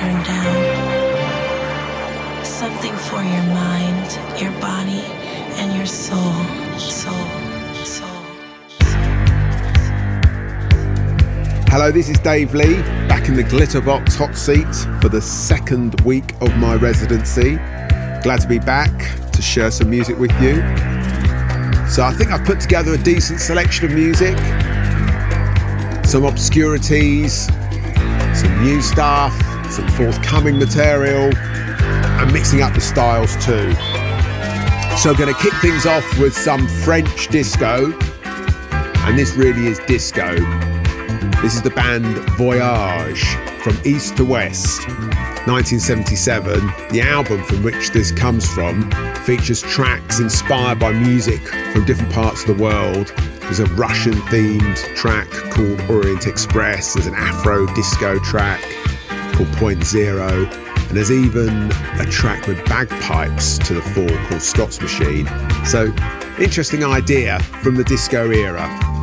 down. Something for your mind, your body, and your soul. Soul. Soul. Hello, this is Dave Lee, back in the Glitterbox hot seat for the second week of my residency. Glad to be back to share some music with you. So, I think I've put together a decent selection of music, some obscurities, some new stuff, some forthcoming material, and mixing up the styles too. So, going to kick things off with some French disco, and this really is disco. This is the band Voyage from East to West, 1977. The album from which this comes from features tracks inspired by music from different parts of the world. There's a Russian themed track called Orient Express, there's an Afro disco track called Point Zero, and there's even a track with bagpipes to the fore called Scots Machine. So, interesting idea from the disco era.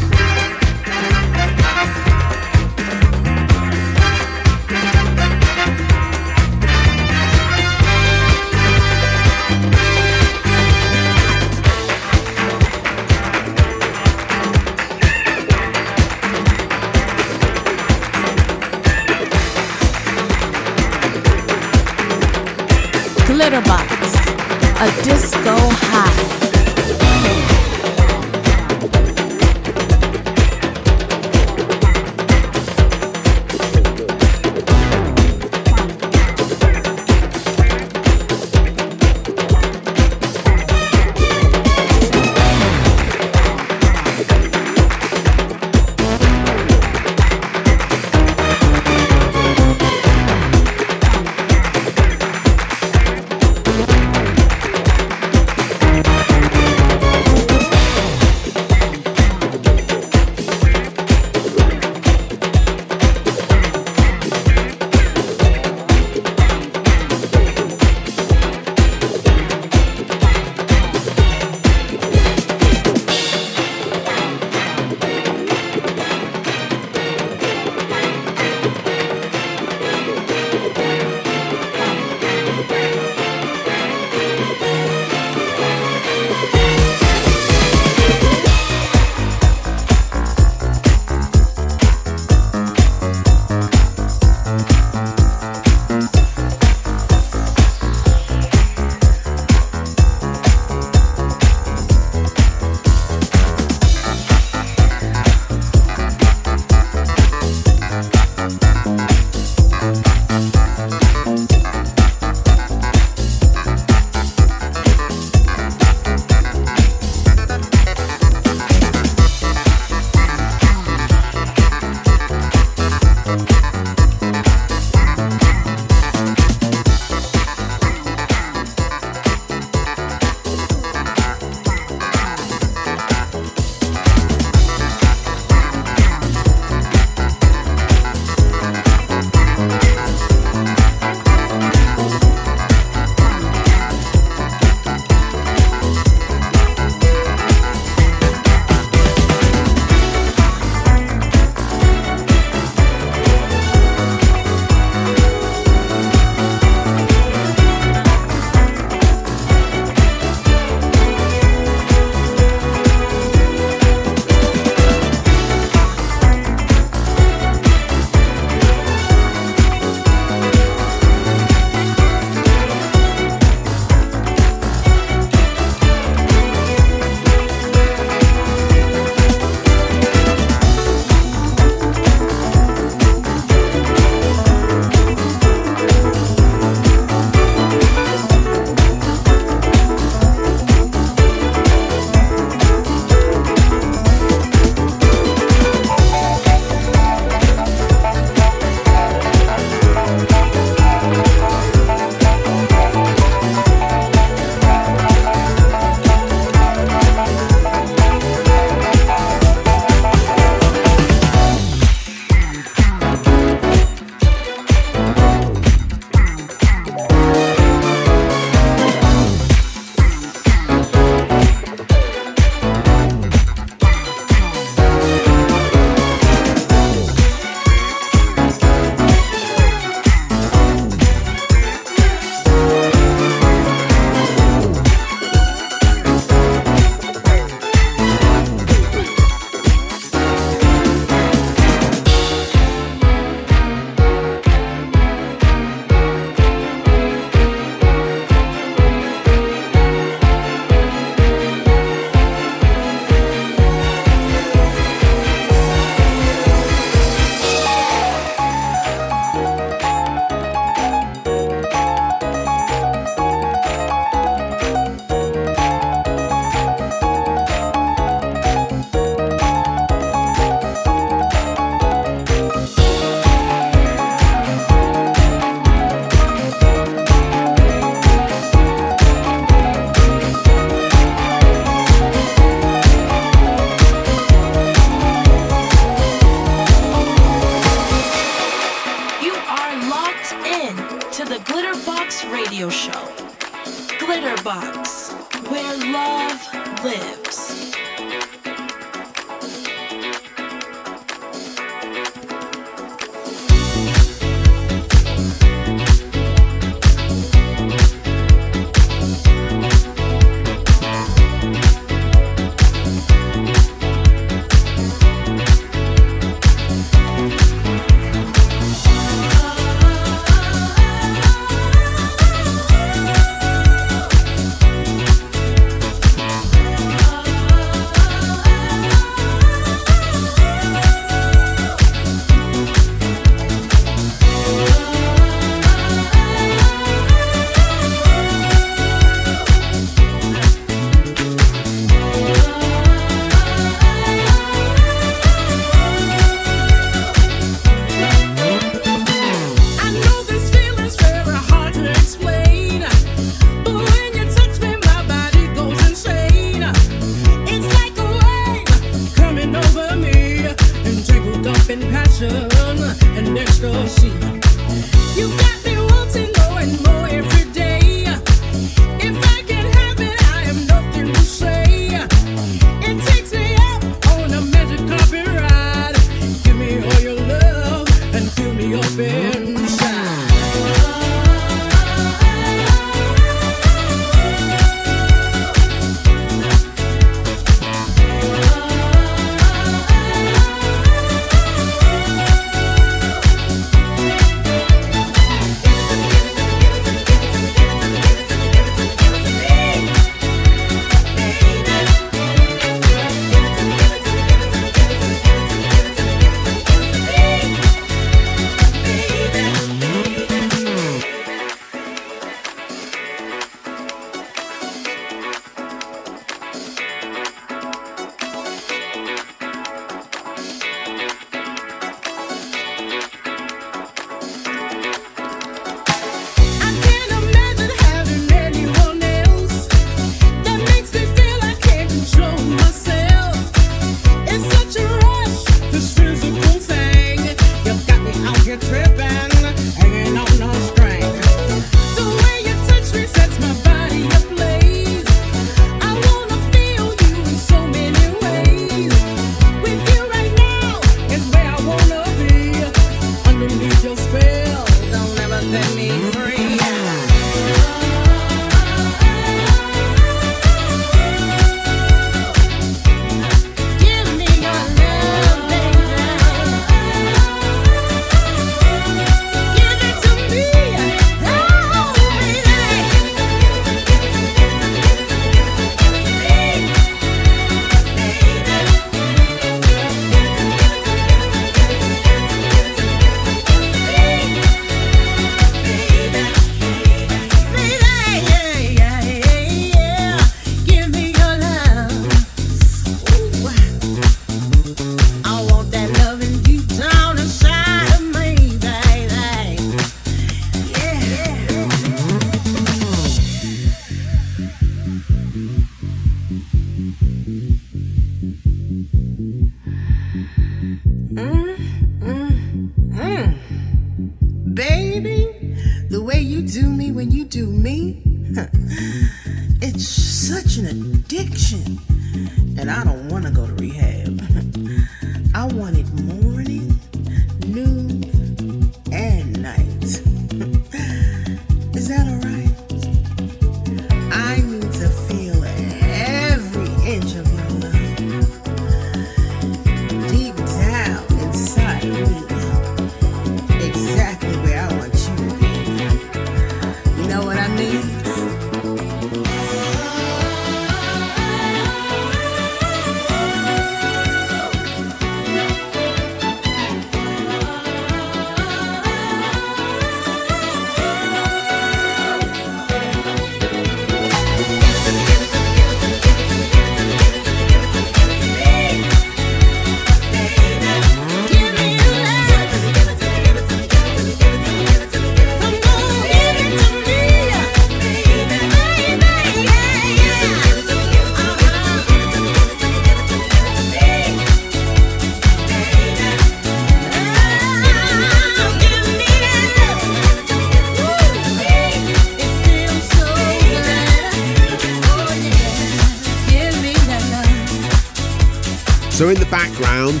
So in the background,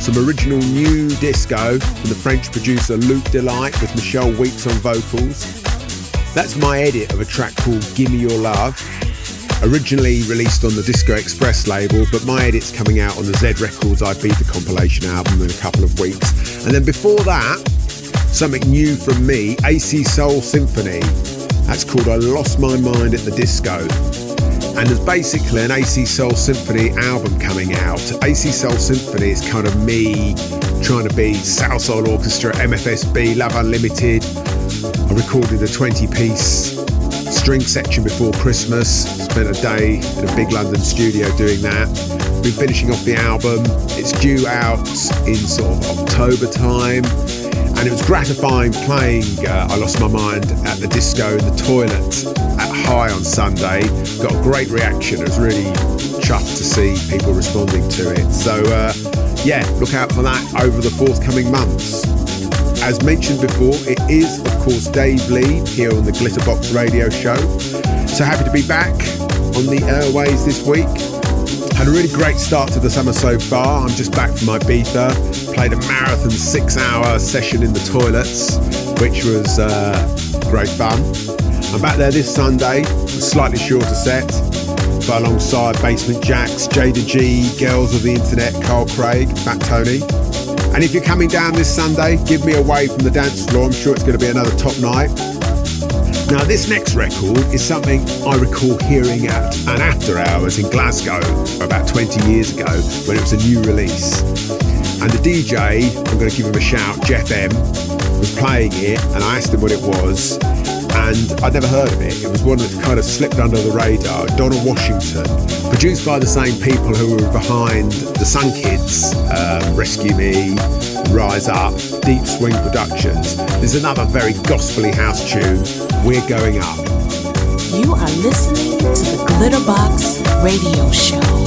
some original new disco from the French producer Luke Delite with Michelle Weeks on vocals. That's my edit of a track called Gimme Your Love, originally released on the Disco Express label, but my edit's coming out on the Z Records Ibiza compilation album in a couple of weeks. And then before that, something new from me, AC Soul Symphony. That's called I Lost My Mind at the Disco. And there's basically an AC Soul Symphony album coming out. AC Soul Symphony is kind of me trying to be Salsoul Orchestra, MFSB, Love Unlimited. I recorded a 20 piece string section before Christmas. Spent a day in a big London studio doing that. Been finishing off the album. It's due out in sort of October time and it was gratifying playing uh, I Lost My Mind at the disco in the toilet High on Sunday. Got a great reaction. I was really chuffed to see people responding to it. So, uh, yeah, look out for that over the forthcoming months. As mentioned before, it is, of course, Dave Lee here on the Glitterbox Radio Show. So happy to be back on the airways this week. Had a really great start to the summer so far. I'm just back from Ibiza. Played a marathon six hour session in the toilets, which was uh, great fun. I'm back there this Sunday, slightly shorter set, but alongside Basement Jaxx, Jayda G, Girls of the Internet, Carl Craig, Fat Tony. And if you're coming down this Sunday, give me a wave from the dance floor. I'm sure it's going to be another top night. Now, this next record is something I recall hearing at an after hours in Glasgow about 20 years ago when it was a new release. And the DJ, I'm going to give him a shout, Jeff M, was playing it, and I asked him what it was, and I'd never heard of it. It was one that kind of slipped under the radar. Donna Washington, produced by the same people who were behind the Sun Kids, um, Rescue Me, Rise Up, Deep Swing Productions. There's another very gospelly house tune, We're Going Up. You are listening to the Glitterbox Radio Show.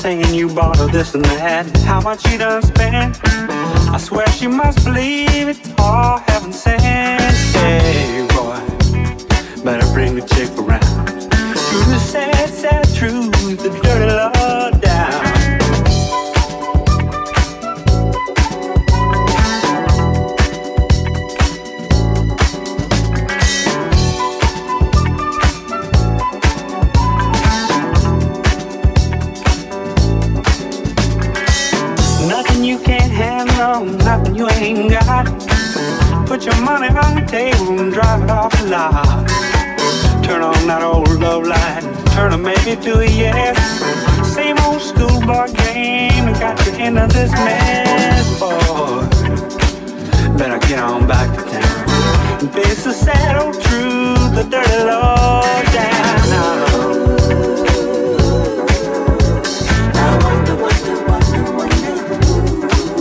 Saying you bought her this and that, how much you done spent. I swear she must believe it's all heaven sent. Hey, boy, better bring the chick around. To the sad, sad truth, the dirty love maybe to a yes. Same old schoolboy game and got you into this mess, boy. Better get on back to town face the sad old truth, the dirty law down.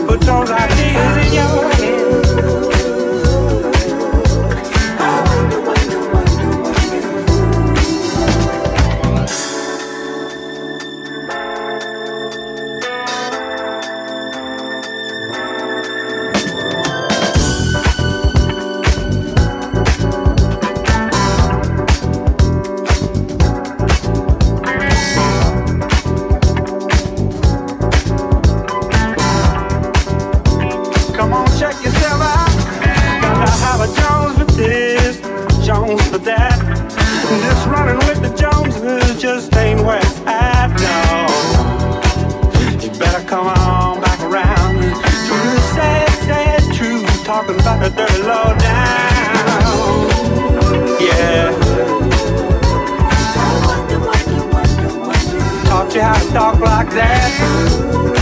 put those ideas in your talking about the dirty low down. Yeah. Taught you how to talk like that.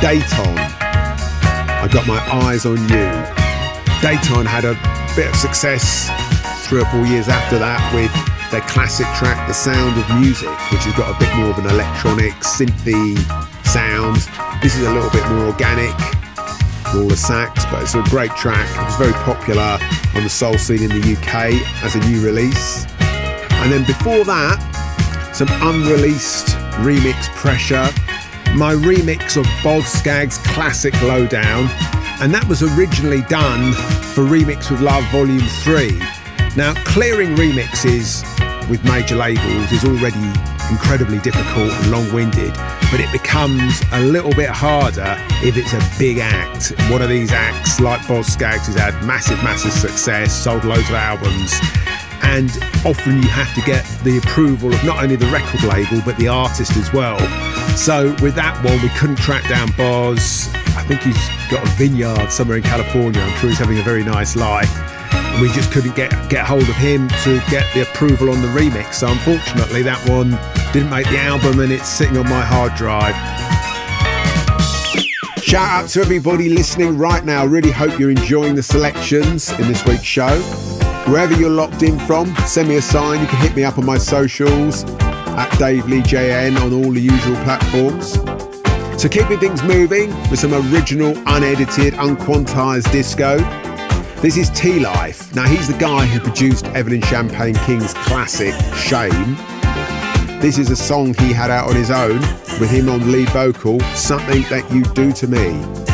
Dayton. I got my eyes on you. Dayton had a bit of success three or four years after that with their classic track, The Sound of Music, which has got a bit more of an electronic, synthy sound. This is a little bit more organic, all the sax, but it's a great track. It was very popular on the soul scene in the UK as a new release. And then before that, some unreleased remix pressure. My remix of Boz Scaggs' classic Lowdown, and that was originally done for Remix with Love Volume 3. Now, clearing remixes with major labels is already incredibly difficult and long winded, but it becomes a little bit harder if it's a big act. One of these acts, like Boz Scaggs, has had massive, massive success, sold loads of albums, and often you have to get the approval of not only the record label but the artist as well. So with that one, we couldn't track down Boz. I think he's got a vineyard somewhere in California. I'm sure he's having a very nice life And we just couldn't get get hold of him to get the approval on the remix. So unfortunately, that one didn't make the album, and it's sitting on my hard drive. Shout out to everybody listening right now. Really hope you're enjoying the selections in this week's show. Wherever you're locked in from, send me a sign. You can hit me up on my socials at Dave Lee JN on all the usual platforms. So keeping things moving with some original, unedited, unquantized disco. This is T Life. Now, he's the guy who produced Evelyn Champagne King's classic, Shame. This is a song he had out on his own with him on lead vocal, Something That You Do to Me.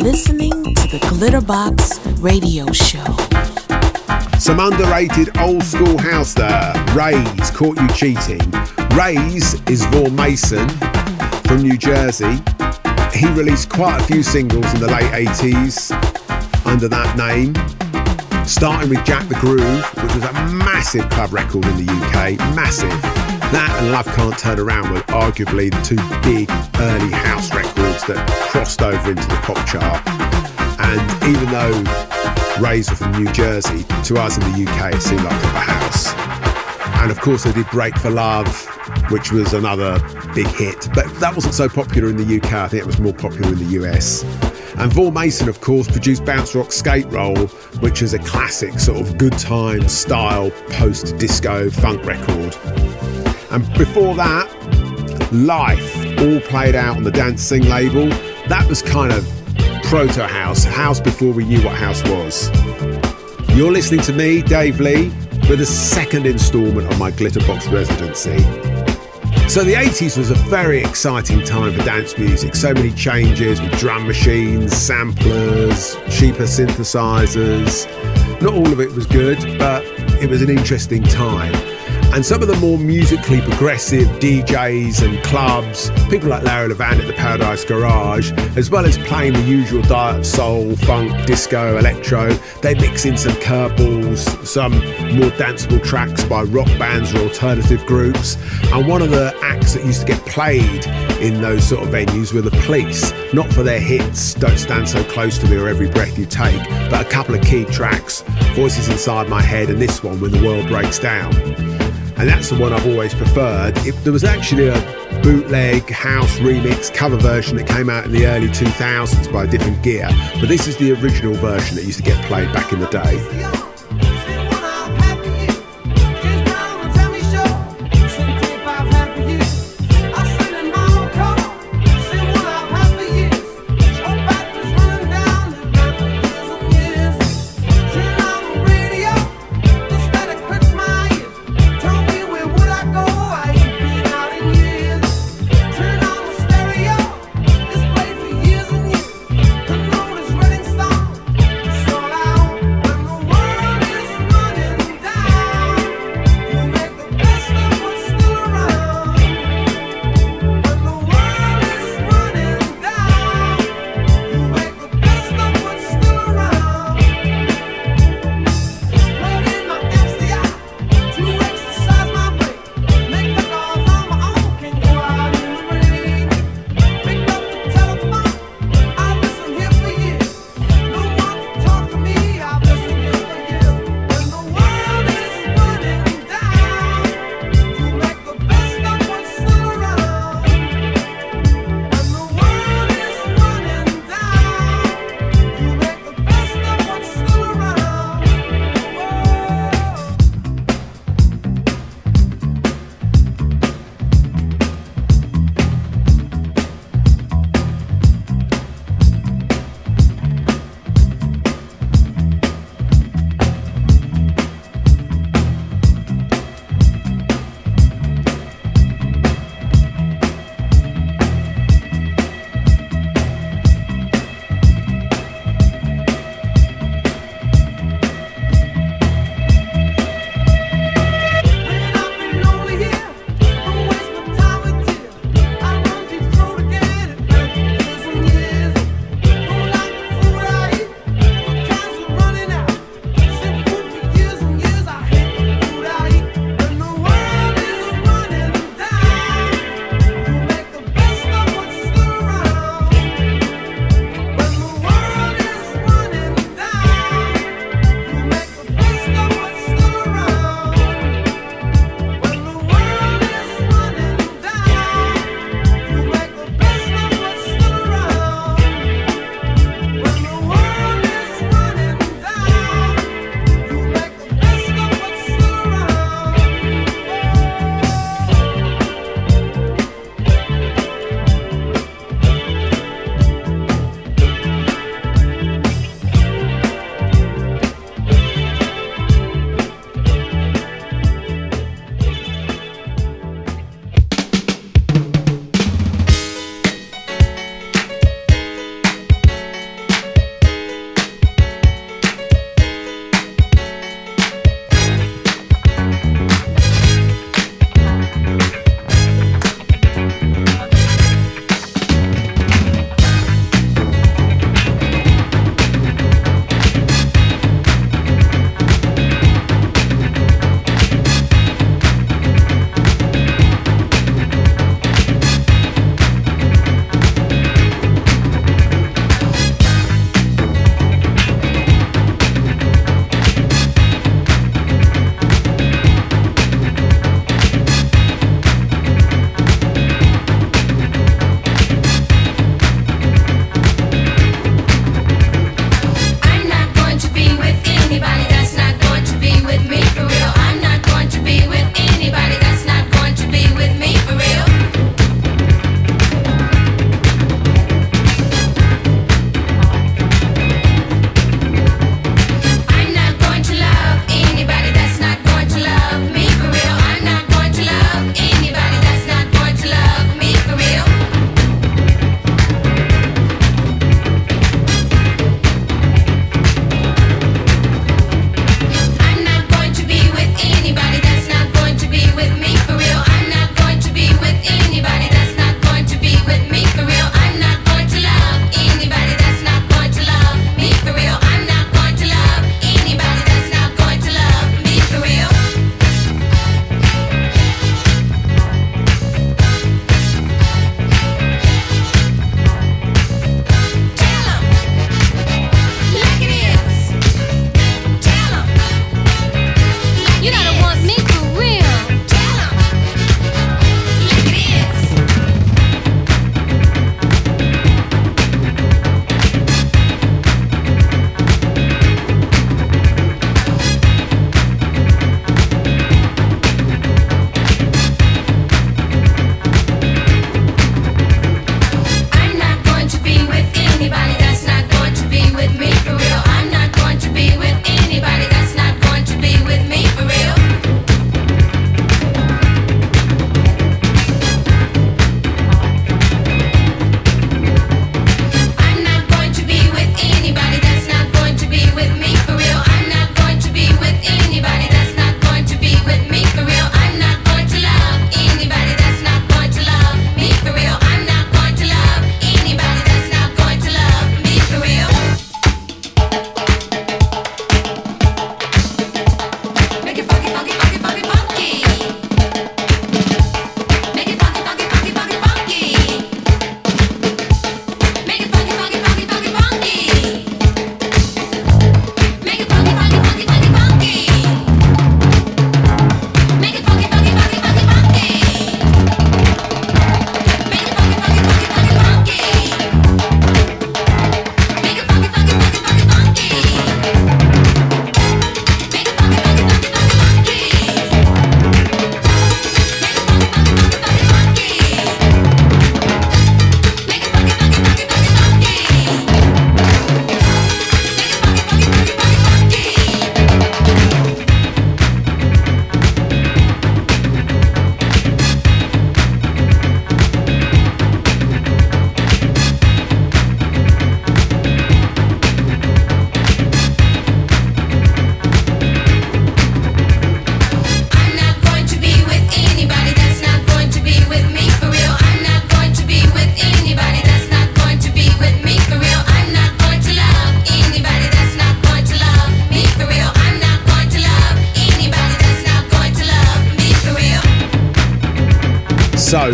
Listening to the Glitterbox Radio Show. Some underrated old school house there. Raze caught you cheating. Raze is Vaughan Mason from New Jersey. He released quite a few singles in the late 80s under that name, starting with Jack the Groove, which was a massive club record in the UK. Massive. That and Love Can't Turn Around were arguably the two big early house records that crossed over into the pop chart. And even though Raze were from New Jersey, to us in the UK it seemed like proper house. And of course they did Break for Love, which was another big hit. But that wasn't so popular in the UK, I think it was more popular in the US. And Vaughan Mason, of course, produced Bounce Rock Skate Roll, which is a classic sort of good time style post disco funk record. And before that, Life, all played out on the Dancing label. That was kind of proto house, house before we knew what house was. You're listening to me, Dave Lee, with a second instalment of my Glitterbox residency. So the 80s was a very exciting time for dance music. So many changes with drum machines, samplers, cheaper synthesizers. Not all of it was good, but it was an interesting time. And some of the more musically progressive DJs and clubs, people like Larry Levan at the Paradise Garage, as well as playing the usual diet of soul, funk, disco, electro, they mix in some curveballs, some more danceable tracks by rock bands or alternative groups. And one of the acts that used to get played in those sort of venues were the police, not for their hits, Don't Stand So Close to Me or Every Breath You Take, but a couple of key tracks, Voices Inside My Head and this one, When the World Breaks Down and that's the one I've always preferred. There was actually a bootleg house remix cover version that came out in the early 2000s by Different Gear, but this is the original version that used to get played back in the day.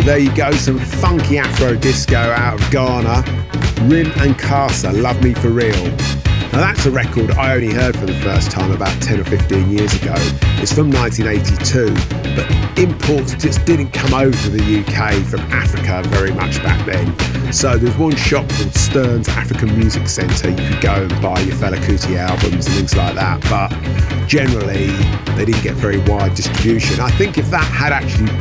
There you go, some funky Afro disco out of Ghana. Rim and Casa, Love Me For Real. Now that's a record I only heard for the first time about 10 or 15 years ago. It's from 1982, but imports just didn't come over to the UK from Africa very much back then. So there's one shop called Stern's African Music Centre. You could go and buy your Fela Kuti albums and things like that, but generally they didn't get very wide distribution. I think if that had actually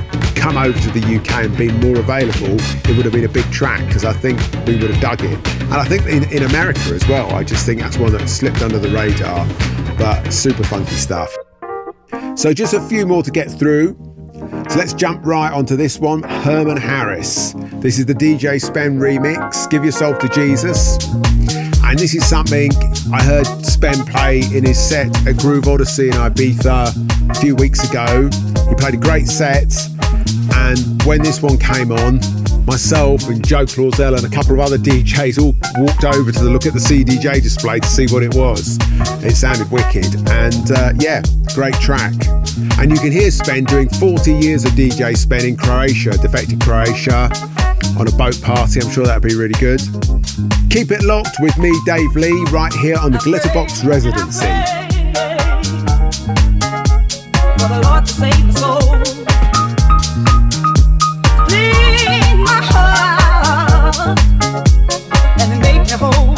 come over to the UK and been more available, it would have been a big track because I think we would have dug it. And I think in, in America as well, I just think that's one that slipped under the radar, but super funky stuff. So just a few more to get through. So let's jump right onto this one Herman Harris. This is the DJ Spen remix, Give Yourself to Jesus. And this is something I heard Spen play in his set at Groove Odyssey in Ibiza a few weeks ago. He played a great set, and when this one came on, myself and Joe Claussell and a couple of other DJs all walked over to look at the CDJ display to see what it was. It sounded wicked, and uh, yeah, great track. And you can hear Spen doing 40 years of DJ Spen in Croatia, defected Croatia, on a boat party. I'm sure that'd be really good. Keep it locked with me, Dave Lee, right here on the Glitterbox Residency. devil.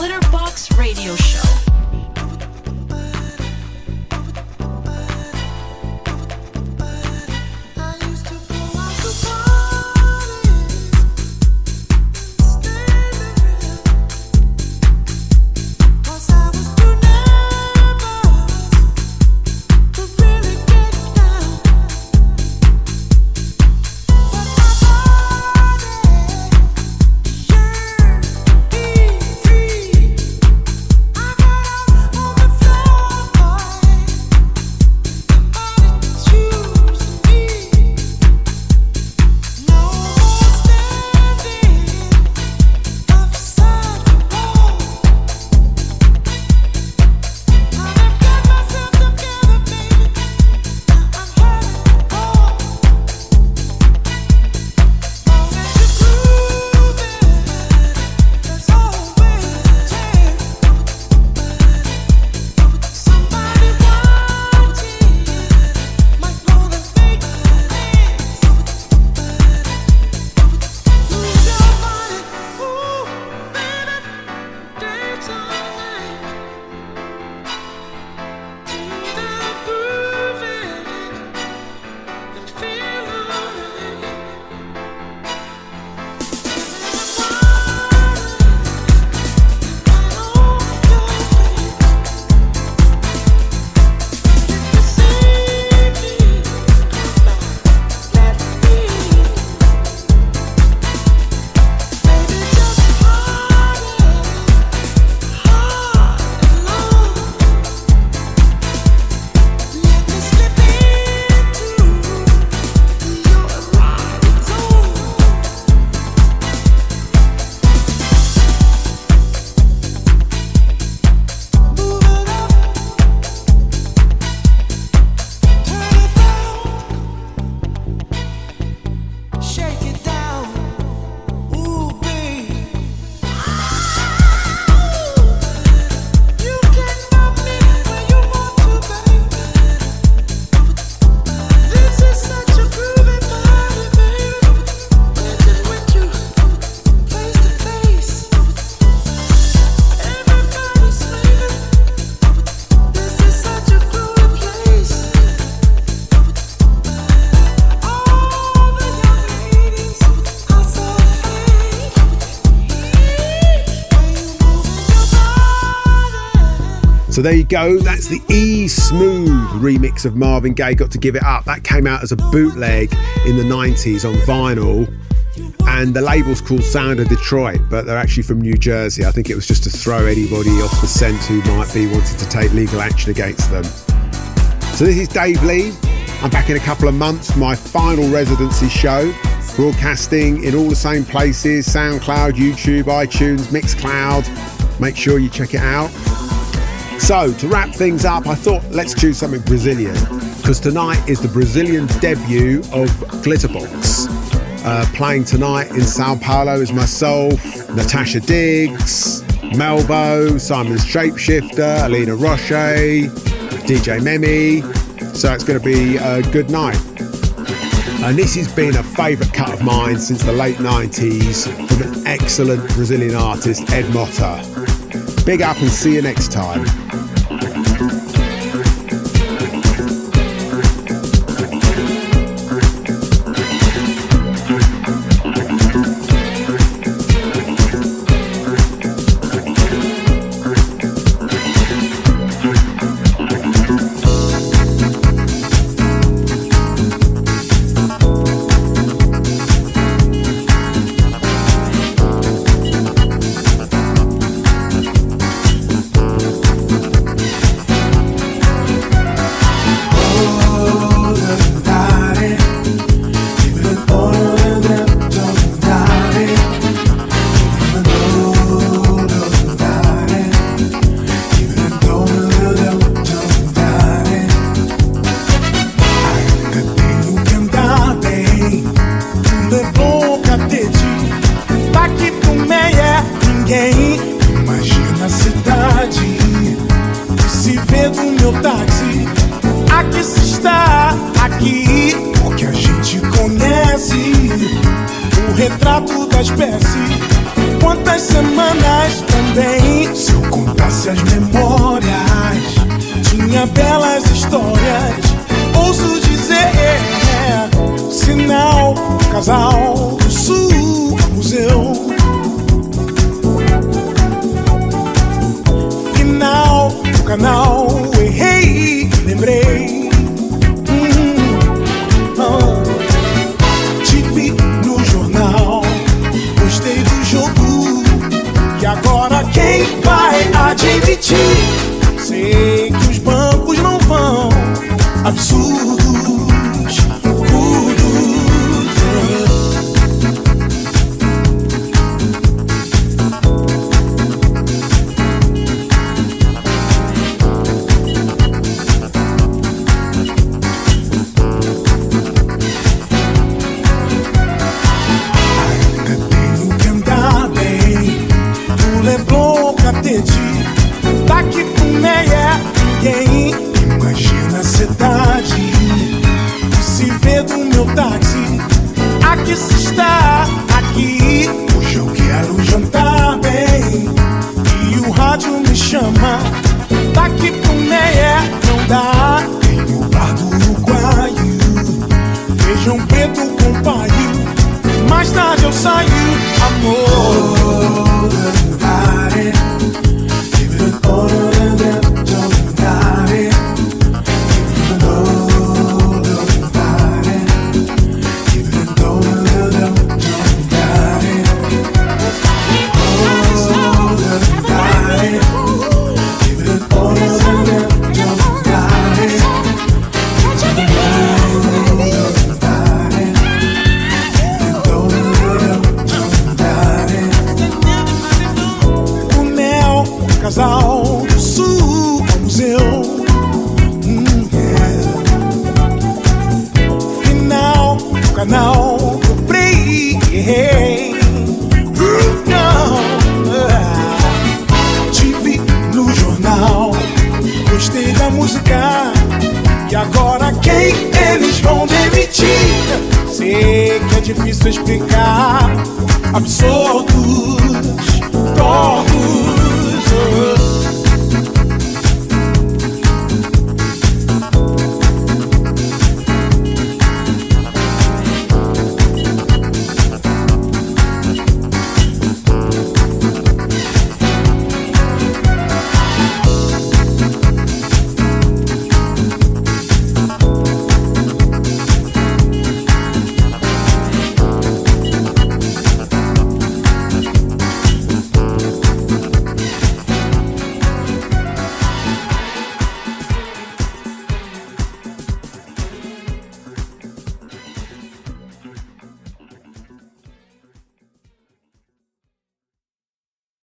Glitterbox Radio Show. So there you go. That's the E Smoove remix of Marvin Gaye. Got to give it up. That came out as a bootleg in the 90s on vinyl. And the label's called Sound of Detroit, but they're actually from New Jersey. I think it was just to throw anybody off the scent who might be wanting to take legal action against them. So this is Dave Lee. I'm back in a couple of months my final residency show, broadcasting in all the same places SoundCloud, YouTube, iTunes, Mixcloud. Make sure you check it out. So, to wrap things up, I thought let's choose something Brazilian because tonight is the Brazilian debut of Glitterbox. Uh, playing tonight in Sao Paulo is myself, Natasha Diggs, Melvo, Simon's Shapeshifter, Alina Roche, DJ Memi. So it's going to be a good night. And this has been a favourite cut of mine since the late 90s from an excellent Brazilian artist, Ed Motta. Big up and see you next time. Difícil